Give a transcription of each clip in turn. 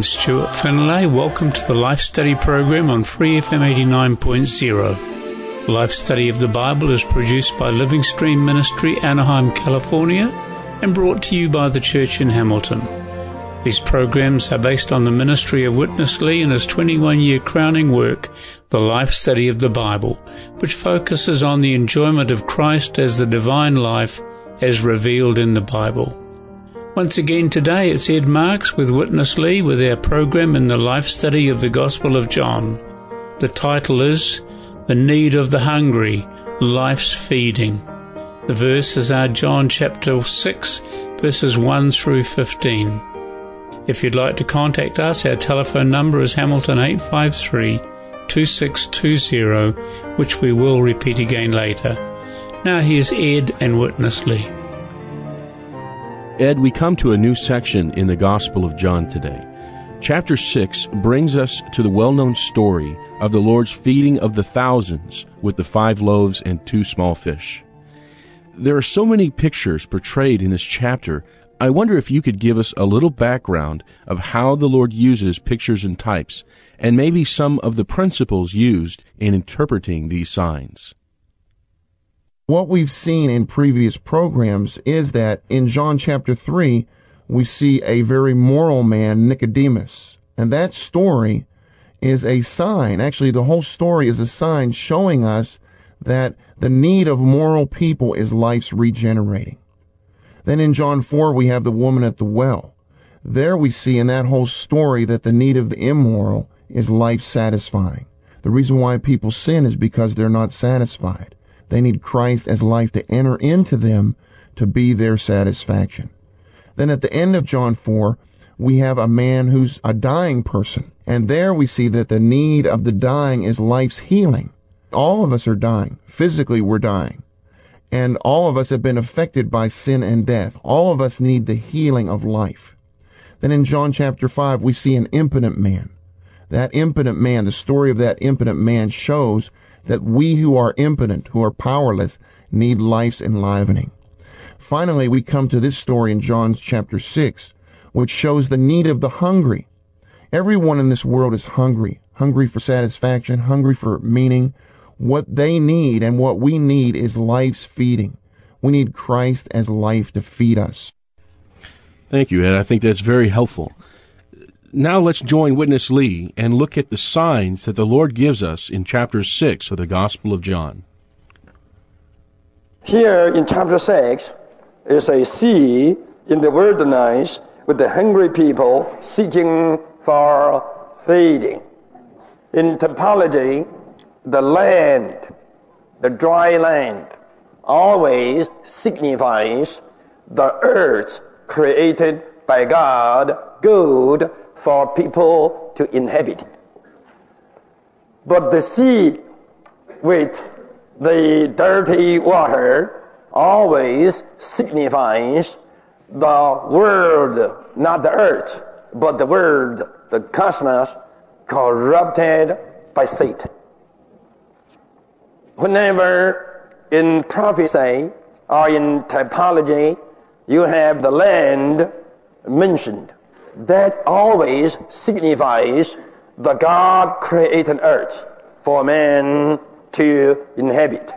I'm Stuart Finlay. Welcome to the Life Study program on Free FM 89.0. Life Study of the Bible is produced by Living Stream Ministry, Anaheim, California, and brought to you by the Church in Hamilton. These programs are based on the ministry of Witness Lee and his 21 year crowning work, The Life Study of the Bible, which focuses on the enjoyment of Christ as the divine life as revealed in the Bible. Once again today it's Ed Marks with Witness Lee with our program in the life study of the Gospel of John. The title is The Need of the Hungry, Life's Feeding. The verses are John chapter 6 verses 1 through 15. If you'd like to contact us, our telephone number is Hamilton 853 2620, which we will repeat again later. Now here's Ed and Witness Lee. Ed, we come to a new section in the Gospel of John today. Chapter 6 brings us to the well known story of the Lord's feeding of the thousands with the five loaves and two small fish. There are so many pictures portrayed in this chapter. I wonder if you could give us a little background of how the Lord uses pictures and types, and maybe some of the principles used in interpreting these signs. What we've seen in previous programs is that in John chapter 3, we see a very moral man, Nicodemus. And that story is a sign. Actually, the whole story is a sign showing us that the need of moral people is life's regenerating. Then in John 4, we have the woman at the well. There we see in that whole story that the need of the immoral is life satisfying. The reason why people sin is because they're not satisfied. They need Christ as life to enter into them to be their satisfaction. Then at the end of John 4, we have a man who's a dying person. And there we see that the need of the dying is life's healing. All of us are dying. Physically, we're dying. And all of us have been affected by sin and death. All of us need the healing of life. Then in John chapter 5, we see an impotent man. That impotent man, the story of that impotent man shows that we who are impotent, who are powerless, need life's enlivening. Finally, we come to this story in John chapter 6, which shows the need of the hungry. Everyone in this world is hungry, hungry for satisfaction, hungry for meaning. What they need and what we need is life's feeding. We need Christ as life to feed us. Thank you, Ed. I think that's very helpful. Now let's join Witness Lee and look at the signs that the Lord gives us in chapter 6 of the Gospel of John. Here in chapter 6 is a sea in the wilderness with the hungry people seeking for feeding. In typology, the land, the dry land, always signifies the earth created by God, good for people to inhabit. But the sea with the dirty water always signifies the world, not the earth, but the world, the cosmos, corrupted by Satan. Whenever in prophecy or in typology you have the land mentioned, that always signifies the God created earth for man to inhabit.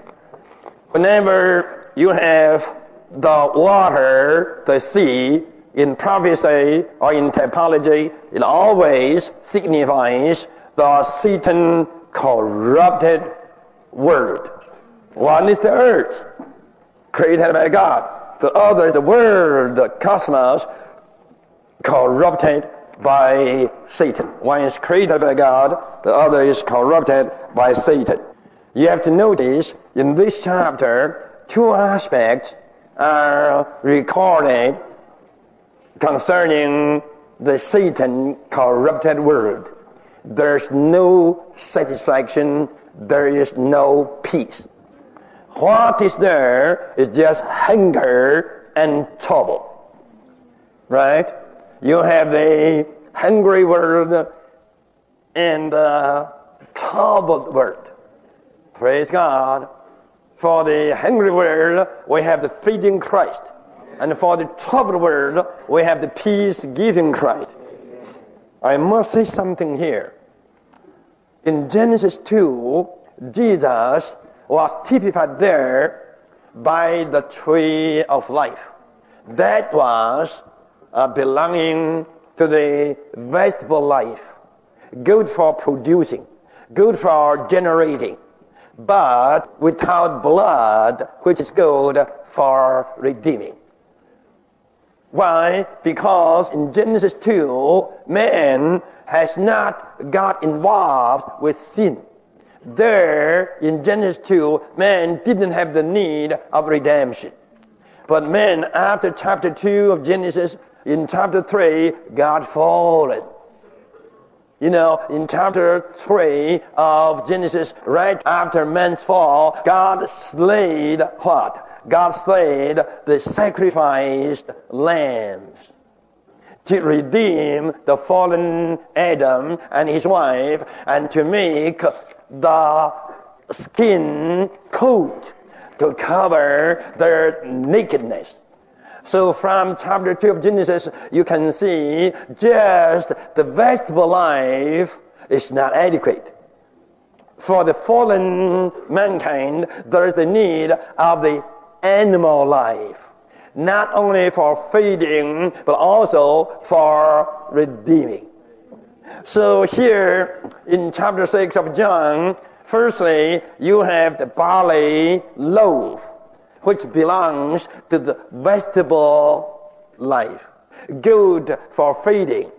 Whenever you have the water, the sea, in prophecy or in typology, it always signifies the Satan corrupted world. One is the earth, created by God. The other is the world, the cosmos, corrupted by Satan. One is created by God, the other is corrupted by Satan. You have to notice in this chapter, two aspects are recorded concerning the Satan corrupted world. There's no satisfaction, there is no peace. What is there is just hunger and trouble. Right? You have the hungry world and the troubled world. Praise God. For the hungry world, we have the feeding Christ. And for the troubled world, we have the peace giving Christ. I must say something here. In Genesis 2, Jesus was typified there by the tree of life. That was uh, belonging to the vegetable life, good for producing, good for generating, but without blood, which is good for redeeming. Why? Because in Genesis 2, man has not got involved with sin. There, in Genesis 2, man didn't have the need of redemption. But man, after chapter 2 of Genesis, in chapter 3, God fallen. You know, in chapter 3 of Genesis, right after man's fall, God slayed what? God slayed the sacrificed lambs to redeem the fallen Adam and his wife and to make the skin coat to cover their nakedness. So from chapter 2 of Genesis, you can see just the vegetable life is not adequate. For the fallen mankind, there is the need of the animal life. Not only for feeding, but also for redeeming. So here in chapter 6 of John, firstly, you have the barley loaf, which belongs to the vegetable life, good for feeding.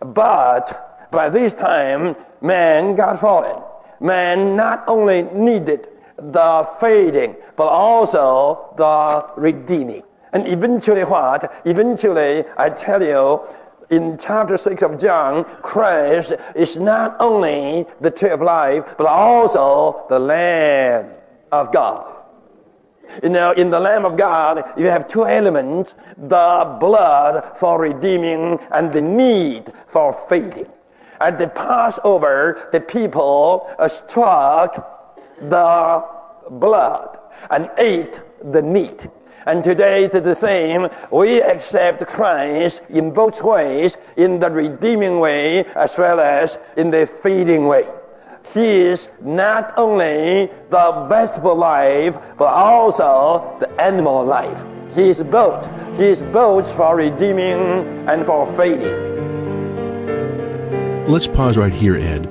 But by this time, man got fallen. Man not only needed the feeding, but also the redeeming. And eventually what? Eventually, I tell you, in chapter 6 of John, Christ is not only the tree of life, but also the Lamb of God. You know, in the Lamb of God, you have two elements, the blood for redeeming and the meat for feeding. At the Passover, the people uh, struck the blood and ate the meat. And today it is the same. We accept Christ in both ways, in the redeeming way as well as in the feeding way. He is not only the vegetable life, but also the animal life. He is both. He is both for redeeming and for feeding. Let's pause right here, Ed.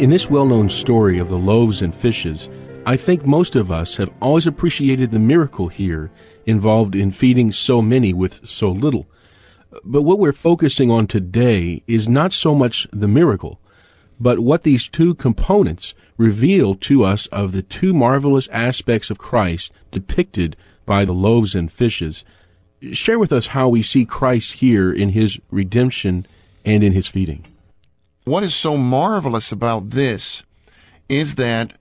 In this well known story of the loaves and fishes, I think most of us have always appreciated the miracle here involved in feeding so many with so little. But what we're focusing on today is not so much the miracle, but what these two components reveal to us of the two marvelous aspects of Christ depicted by the loaves and fishes. Share with us how we see Christ here in his redemption and in his feeding. What is so marvelous about this is that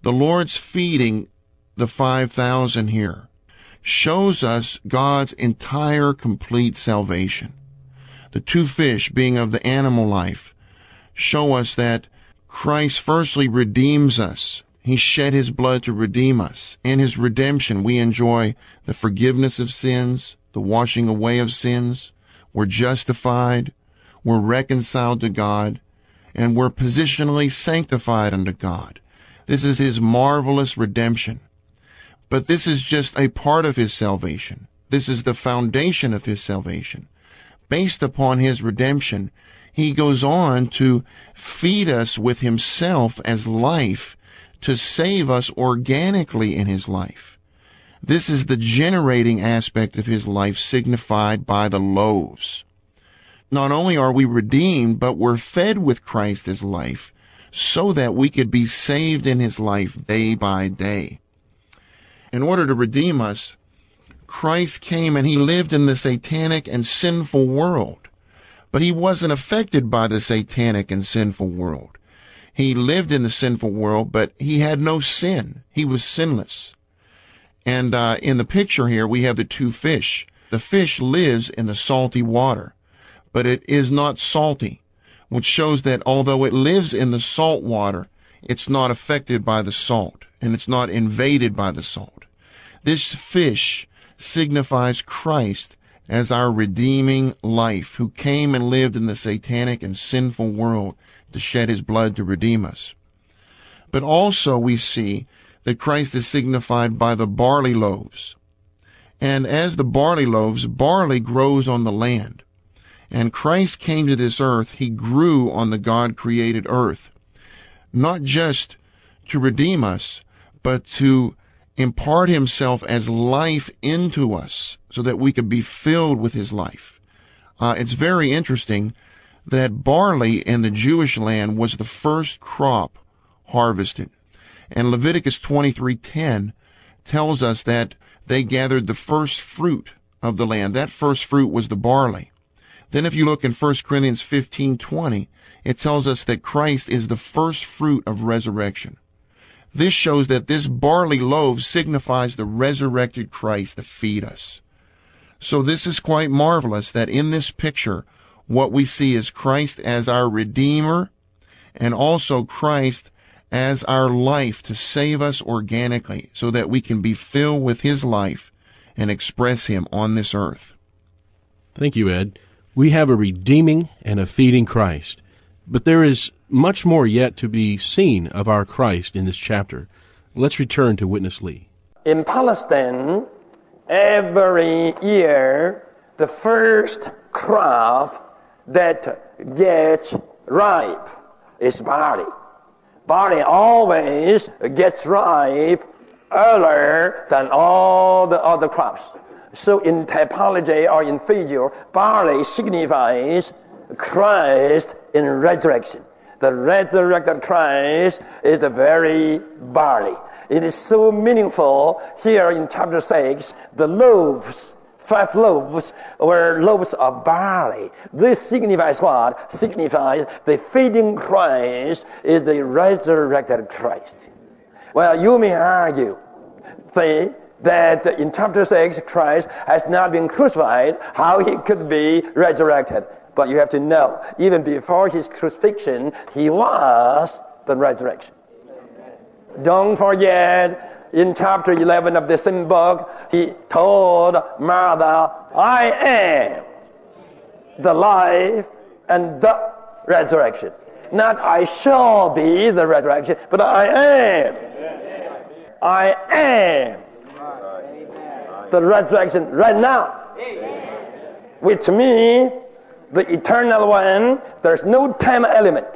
the Lord's feeding the 5,000 here shows us God's entire complete salvation. The two fish being of the animal life show us that Christ firstly redeems us. He shed his blood to redeem us. In his redemption, we enjoy the forgiveness of sins, the washing away of sins. We're justified. We're reconciled to God and we're positionally sanctified unto God. This is his marvelous redemption. But this is just a part of his salvation. This is the foundation of his salvation. Based upon his redemption, he goes on to feed us with himself as life to save us organically in his life. This is the generating aspect of his life signified by the loaves. Not only are we redeemed, but we're fed with Christ as life so that we could be saved in his life day by day. In order to redeem us, Christ came and he lived in the satanic and sinful world. But he wasn't affected by the satanic and sinful world. He lived in the sinful world, but he had no sin. He was sinless. And uh, in the picture here, we have the two fish. The fish lives in the salty water, but it is not salty, which shows that although it lives in the salt water, it's not affected by the salt, and it's not invaded by the salt. This fish signifies Christ as our redeeming life, who came and lived in the satanic and sinful world to shed his blood to redeem us. But also we see that Christ is signified by the barley loaves. And as the barley loaves, barley grows on the land. And Christ came to this earth, he grew on the God created earth, not just to redeem us, but to impart himself as life into us so that we could be filled with his life. Uh, it's very interesting that barley in the Jewish land was the first crop harvested. And Leviticus 23:10 tells us that they gathered the first fruit of the land. That first fruit was the barley. Then if you look in 1 Corinthians 15:20, it tells us that Christ is the first fruit of resurrection. This shows that this barley loaf signifies the resurrected Christ to feed us. So this is quite marvelous that in this picture, what we see is Christ as our Redeemer and also Christ as our life to save us organically so that we can be filled with His life and express Him on this earth. Thank you, Ed. We have a redeeming and a feeding Christ. But there is much more yet to be seen of our Christ in this chapter. Let's return to Witness Lee. In Palestine, every year, the first crop that gets ripe is barley. Barley always gets ripe earlier than all the other crops. So in typology or in figure, barley signifies Christ in resurrection. The resurrected Christ is the very barley. It is so meaningful here in chapter 6, the loaves, five loaves were loaves of barley. This signifies what? Signifies the feeding Christ is the resurrected Christ. Well, you may argue, that in chapter 6, Christ has not been crucified, how he could be resurrected. But you have to know, even before his crucifixion, he was the resurrection. Don't forget, in chapter 11 of the same book, he told Martha, I am the life and the resurrection. Not I shall be the resurrection, but I am. I am the resurrection right now. Which means the eternal one, there's no time element.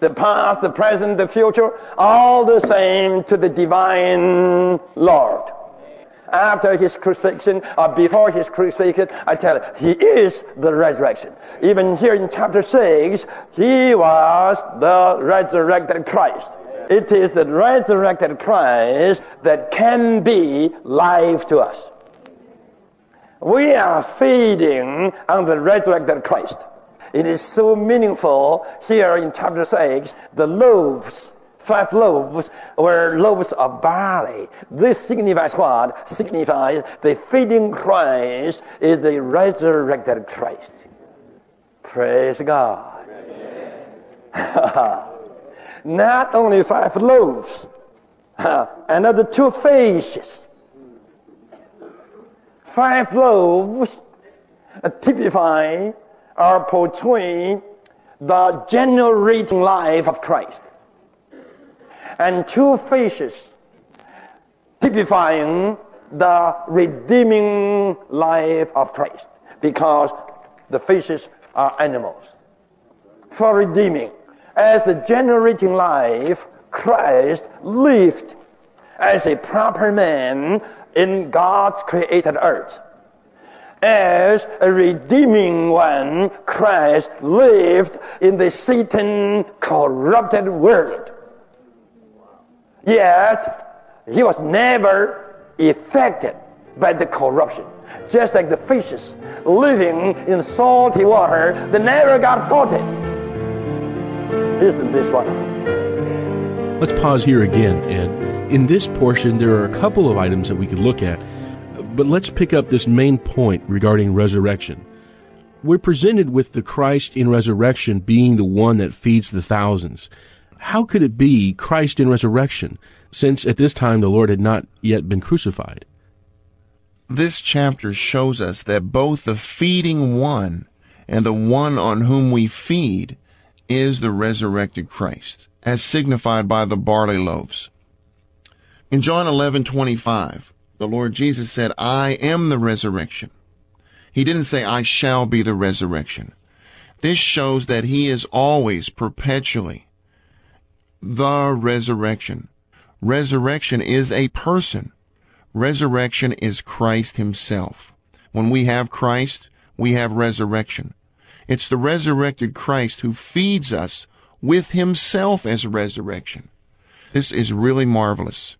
The past, the present, the future, all the same to the divine Lord. After his crucifixion or before his crucifixion, I tell you, he is the resurrection. Even here in chapter 6, he was the resurrected Christ. It is the resurrected Christ that can be life to us. We are feeding on the resurrected Christ. It is so meaningful here in chapter 6, the loaves, five loaves were loaves of barley. This signifies what? Signifies the feeding Christ is the resurrected Christ. Praise God. Not only five loaves, another two fishes five loaves uh, typify or portray the generating life of Christ. And two fishes typifying the redeeming life of Christ because the fishes are animals. For redeeming, as the generating life, Christ lived as a proper man in God's created earth. as a redeeming one, Christ lived in the Satan corrupted world. Yet, he was never affected by the corruption. Just like the fishes living in salty water, they never got salted. Isn't this wonderful? Let's pause here again, Ed. In this portion, there are a couple of items that we could look at, but let's pick up this main point regarding resurrection. We're presented with the Christ in resurrection being the one that feeds the thousands. How could it be Christ in resurrection, since at this time the Lord had not yet been crucified? This chapter shows us that both the feeding one and the one on whom we feed is the resurrected Christ, as signified by the barley loaves. In John 11:25, the Lord Jesus said, "I am the resurrection." He didn't say, "I shall be the resurrection." This shows that he is always perpetually the resurrection. Resurrection is a person. Resurrection is Christ himself. When we have Christ, we have resurrection. It's the resurrected Christ who feeds us with himself as resurrection. This is really marvelous.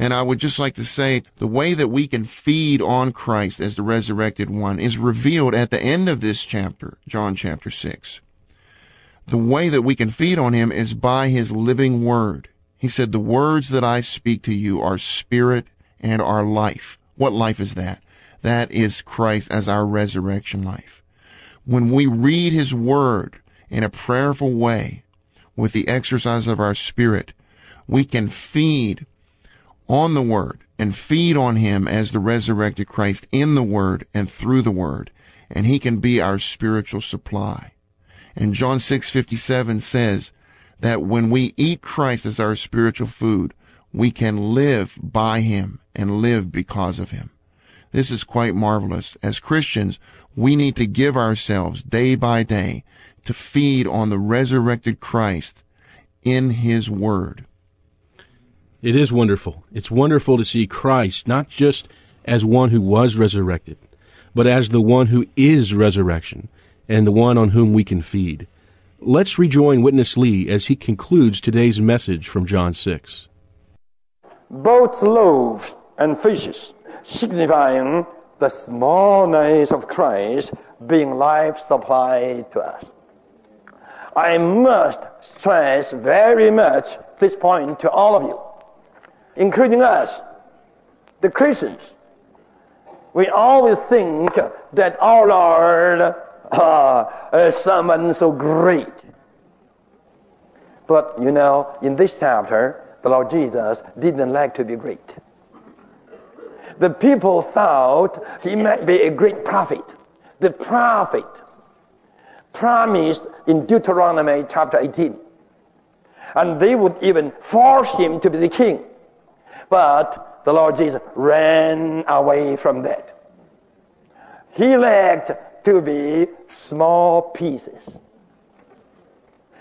And I would just like to say the way that we can feed on Christ as the resurrected one is revealed at the end of this chapter, John chapter 6. The way that we can feed on him is by his living word. He said, The words that I speak to you are spirit and are life. What life is that? That is Christ as our resurrection life. When we read his word in a prayerful way with the exercise of our spirit, we can feed on the word and feed on him as the resurrected Christ in the word and through the word and he can be our spiritual supply. And John 6:57 says that when we eat Christ as our spiritual food, we can live by him and live because of him. This is quite marvelous. As Christians, we need to give ourselves day by day to feed on the resurrected Christ in his word. It is wonderful. It's wonderful to see Christ not just as one who was resurrected, but as the one who is resurrection and the one on whom we can feed. Let's rejoin Witness Lee as he concludes today's message from John 6. Both loaves and fishes, signifying the smallness of Christ being life supply to us. I must stress very much this point to all of you, including us, the Christians. We always think that our Lord uh, is someone so great. But you know, in this chapter, the Lord Jesus didn't like to be great. The people thought he might be a great prophet. The prophet promised in Deuteronomy chapter 18. And they would even force him to be the king. But the Lord Jesus ran away from that. He liked to be small pieces.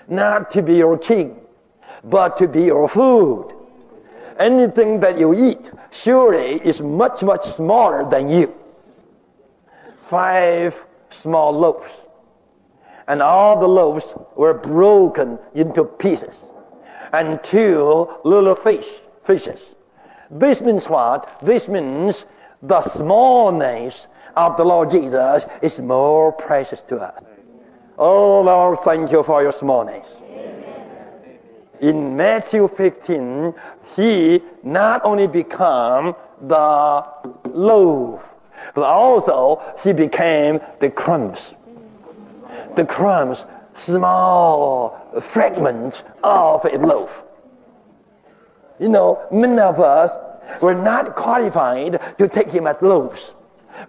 Not to be your king, but to be your food. Anything that you eat surely is much, much smaller than you. Five small loaves. And all the loaves were broken into pieces. And two little fish, fishes. This means what? This means the smallness of the Lord Jesus is more precious to us. Oh Lord, thank you for your smallness. In Matthew 15, he not only became the loaf, but also he became the crumbs. The crumbs, small fragments of a loaf. You know, many of us were not qualified to take him as loaves.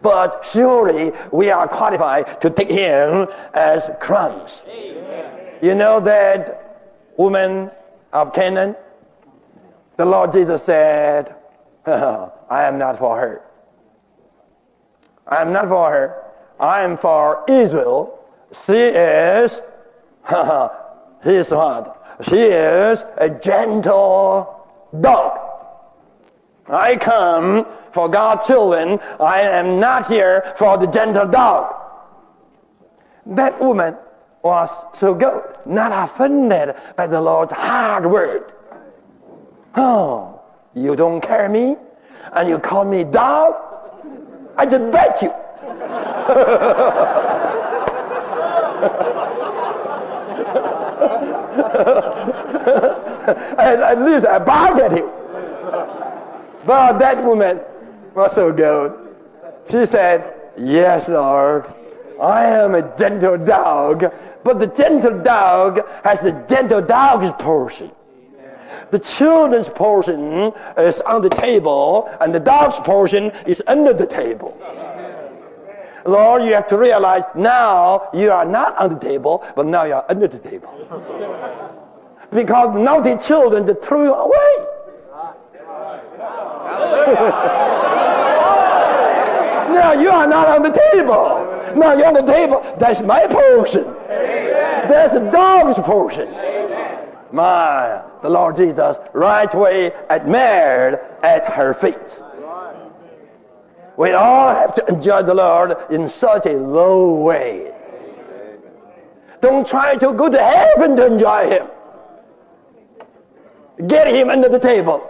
But surely we are qualified to take him as crumbs. You know that woman of Canaan? The Lord Jesus said, I am not for her. I am not for her. I am for Israel. She is, he is what? She is a Gentile dog I come for God's children. I am not here for the Gentile dog. That woman was so good, not offended by the Lord's hard word. Oh, you don't care me? And you call me dog? I just bet you. and at least I barked at him. But that woman was so good. She said, Yes, Lord, I am a Gentile dog, but the Gentile dog has the Gentile dog's portion. The children's portion is on the table, and the dog's portion is under the table. Lord, you have to realize now you are not on the table, but now you are under the table. because naughty children they threw you away. now you are not on the table. Now you're on the table. That's my portion. That's the dog's portion. My, the Lord Jesus right away admired at her feet. We all have to enjoy the Lord in such a low way. Don't try to go to heaven to enjoy Him. Get Him under the table.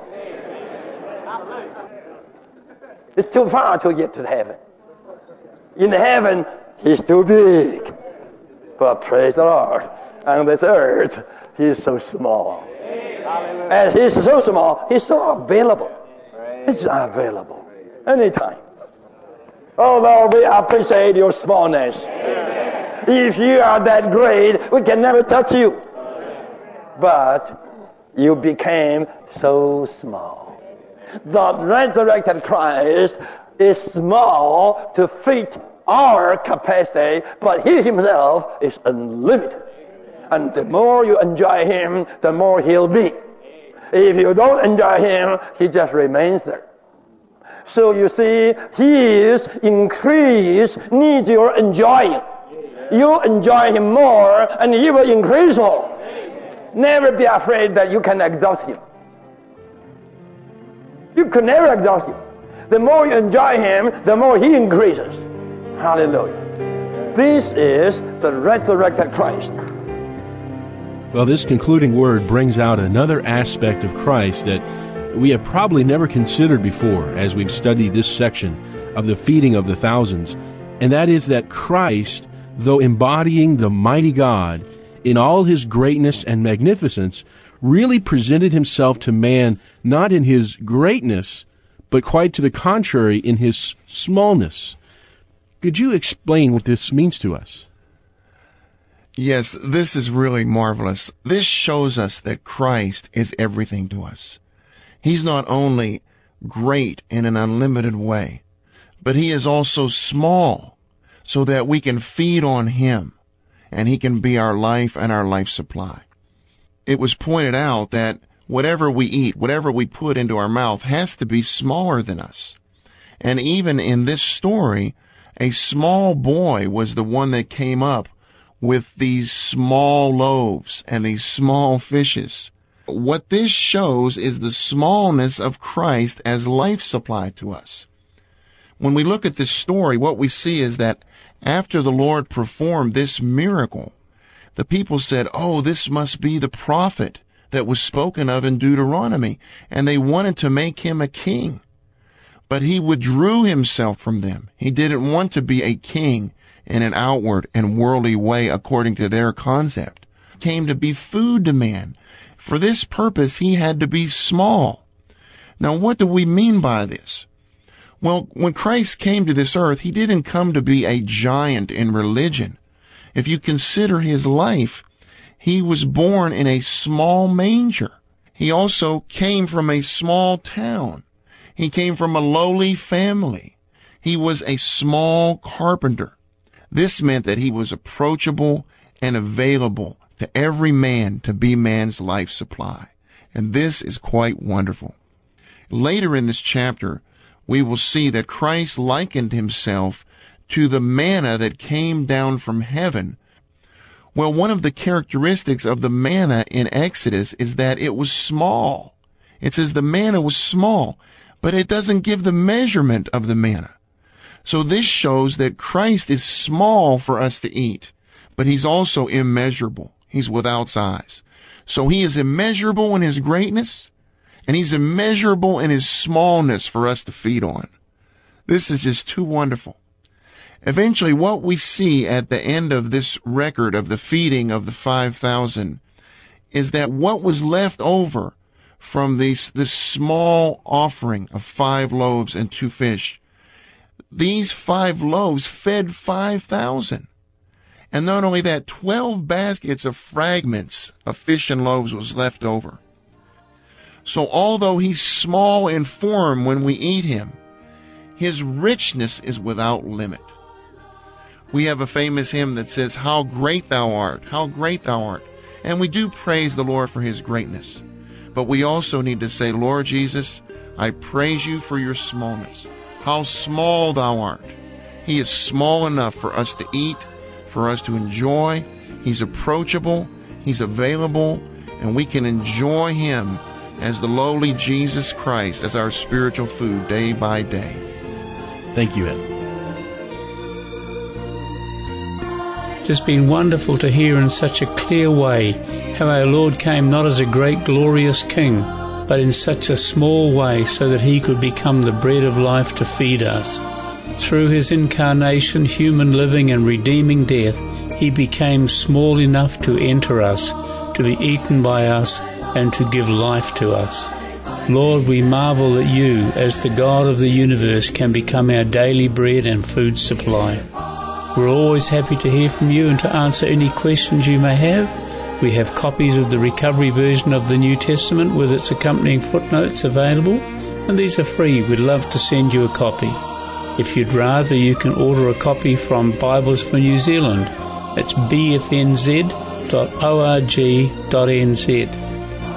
It's too far to get to heaven. In heaven, He's too big. But praise the Lord. On this earth, He's so small. And He's so small, He's so available. He's available anytime. Oh Lord, we appreciate your smallness. If you are that great, we can never touch you. But you became so small. The resurrected Christ is small to fit our capacity, but he himself is unlimited. And the more you enjoy him, the more he'll be. If you don't enjoy him, he just remains there. So you see, his increase needs your enjoying. You enjoy him more and he will increase more. Never be afraid that you can exhaust him. You could never exhaust him. The more you enjoy him, the more he increases. Hallelujah. This is the resurrected Christ. Well, this concluding word brings out another aspect of Christ that we have probably never considered before as we've studied this section of the feeding of the thousands, and that is that Christ, though embodying the mighty God in all his greatness and magnificence, really presented himself to man not in his greatness, but quite to the contrary in his smallness. Could you explain what this means to us? Yes, this is really marvelous. This shows us that Christ is everything to us. He's not only great in an unlimited way, but he is also small so that we can feed on him and he can be our life and our life supply. It was pointed out that whatever we eat, whatever we put into our mouth has to be smaller than us. And even in this story, a small boy was the one that came up with these small loaves and these small fishes. What this shows is the smallness of Christ as life supply to us. When we look at this story, what we see is that after the Lord performed this miracle, the people said, Oh, this must be the prophet that was spoken of in Deuteronomy, and they wanted to make him a king. But he withdrew himself from them. He didn't want to be a king in an outward and worldly way according to their concept. Came to be food to man. For this purpose, he had to be small. Now, what do we mean by this? Well, when Christ came to this earth, he didn't come to be a giant in religion. If you consider his life, he was born in a small manger. He also came from a small town. He came from a lowly family. He was a small carpenter. This meant that he was approachable and available to every man to be man's life supply. And this is quite wonderful. Later in this chapter, we will see that Christ likened himself to the manna that came down from heaven. Well, one of the characteristics of the manna in Exodus is that it was small. It says the manna was small, but it doesn't give the measurement of the manna. So this shows that Christ is small for us to eat, but he's also immeasurable. He's without size. So he is immeasurable in his greatness, and he's immeasurable in his smallness for us to feed on. This is just too wonderful. Eventually, what we see at the end of this record of the feeding of the 5,000 is that what was left over from these, this small offering of five loaves and two fish, these five loaves fed 5,000. And not only that, 12 baskets of fragments of fish and loaves was left over. So although he's small in form when we eat him, his richness is without limit. We have a famous hymn that says, How great thou art, how great thou art. And we do praise the Lord for his greatness. But we also need to say, Lord Jesus, I praise you for your smallness. How small thou art. He is small enough for us to eat, for us to enjoy. He's approachable, he's available, and we can enjoy him as the lowly Jesus Christ as our spiritual food day by day. Thank you, Ed. It's been wonderful to hear in such a clear way how our Lord came not as a great glorious king, but in such a small way so that he could become the bread of life to feed us. Through his incarnation, human living and redeeming death, he became small enough to enter us, to be eaten by us, and to give life to us. Lord, we marvel that you, as the God of the universe, can become our daily bread and food supply. We're always happy to hear from you and to answer any questions you may have. We have copies of the recovery version of the New Testament with its accompanying footnotes available, and these are free. We'd love to send you a copy. If you'd rather, you can order a copy from Bibles for New Zealand. It's bfnz.org.nz.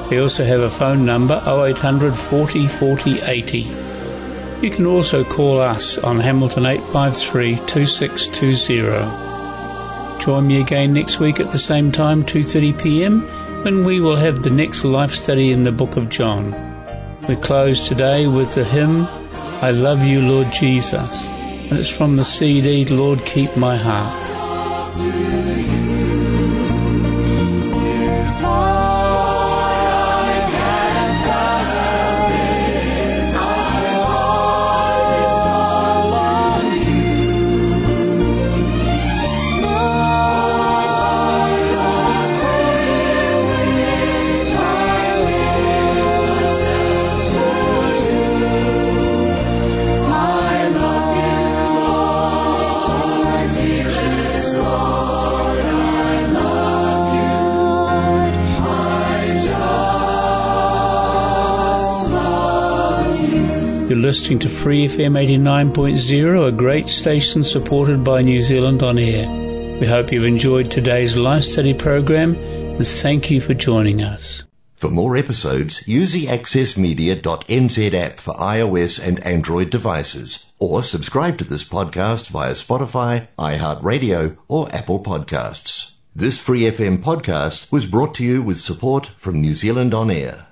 They also have a phone number 0800 40 40 80. You can also call us on Hamilton 853 2620. Join me again next week at the same time, 2:30 p.m., when we will have the next life study in the book of John. We close today with the hymn I love you, Lord Jesus, and it's from the CD Lord Keep My Heart. Listening to Free FM 89.0, a great station supported by New Zealand On Air. We hope you've enjoyed today's life study program and thank you for joining us. For more episodes, use the accessmedia.nz app for iOS and Android devices, or subscribe to this podcast via Spotify, iHeartRadio, or Apple Podcasts. This Free FM podcast was brought to you with support from New Zealand On Air.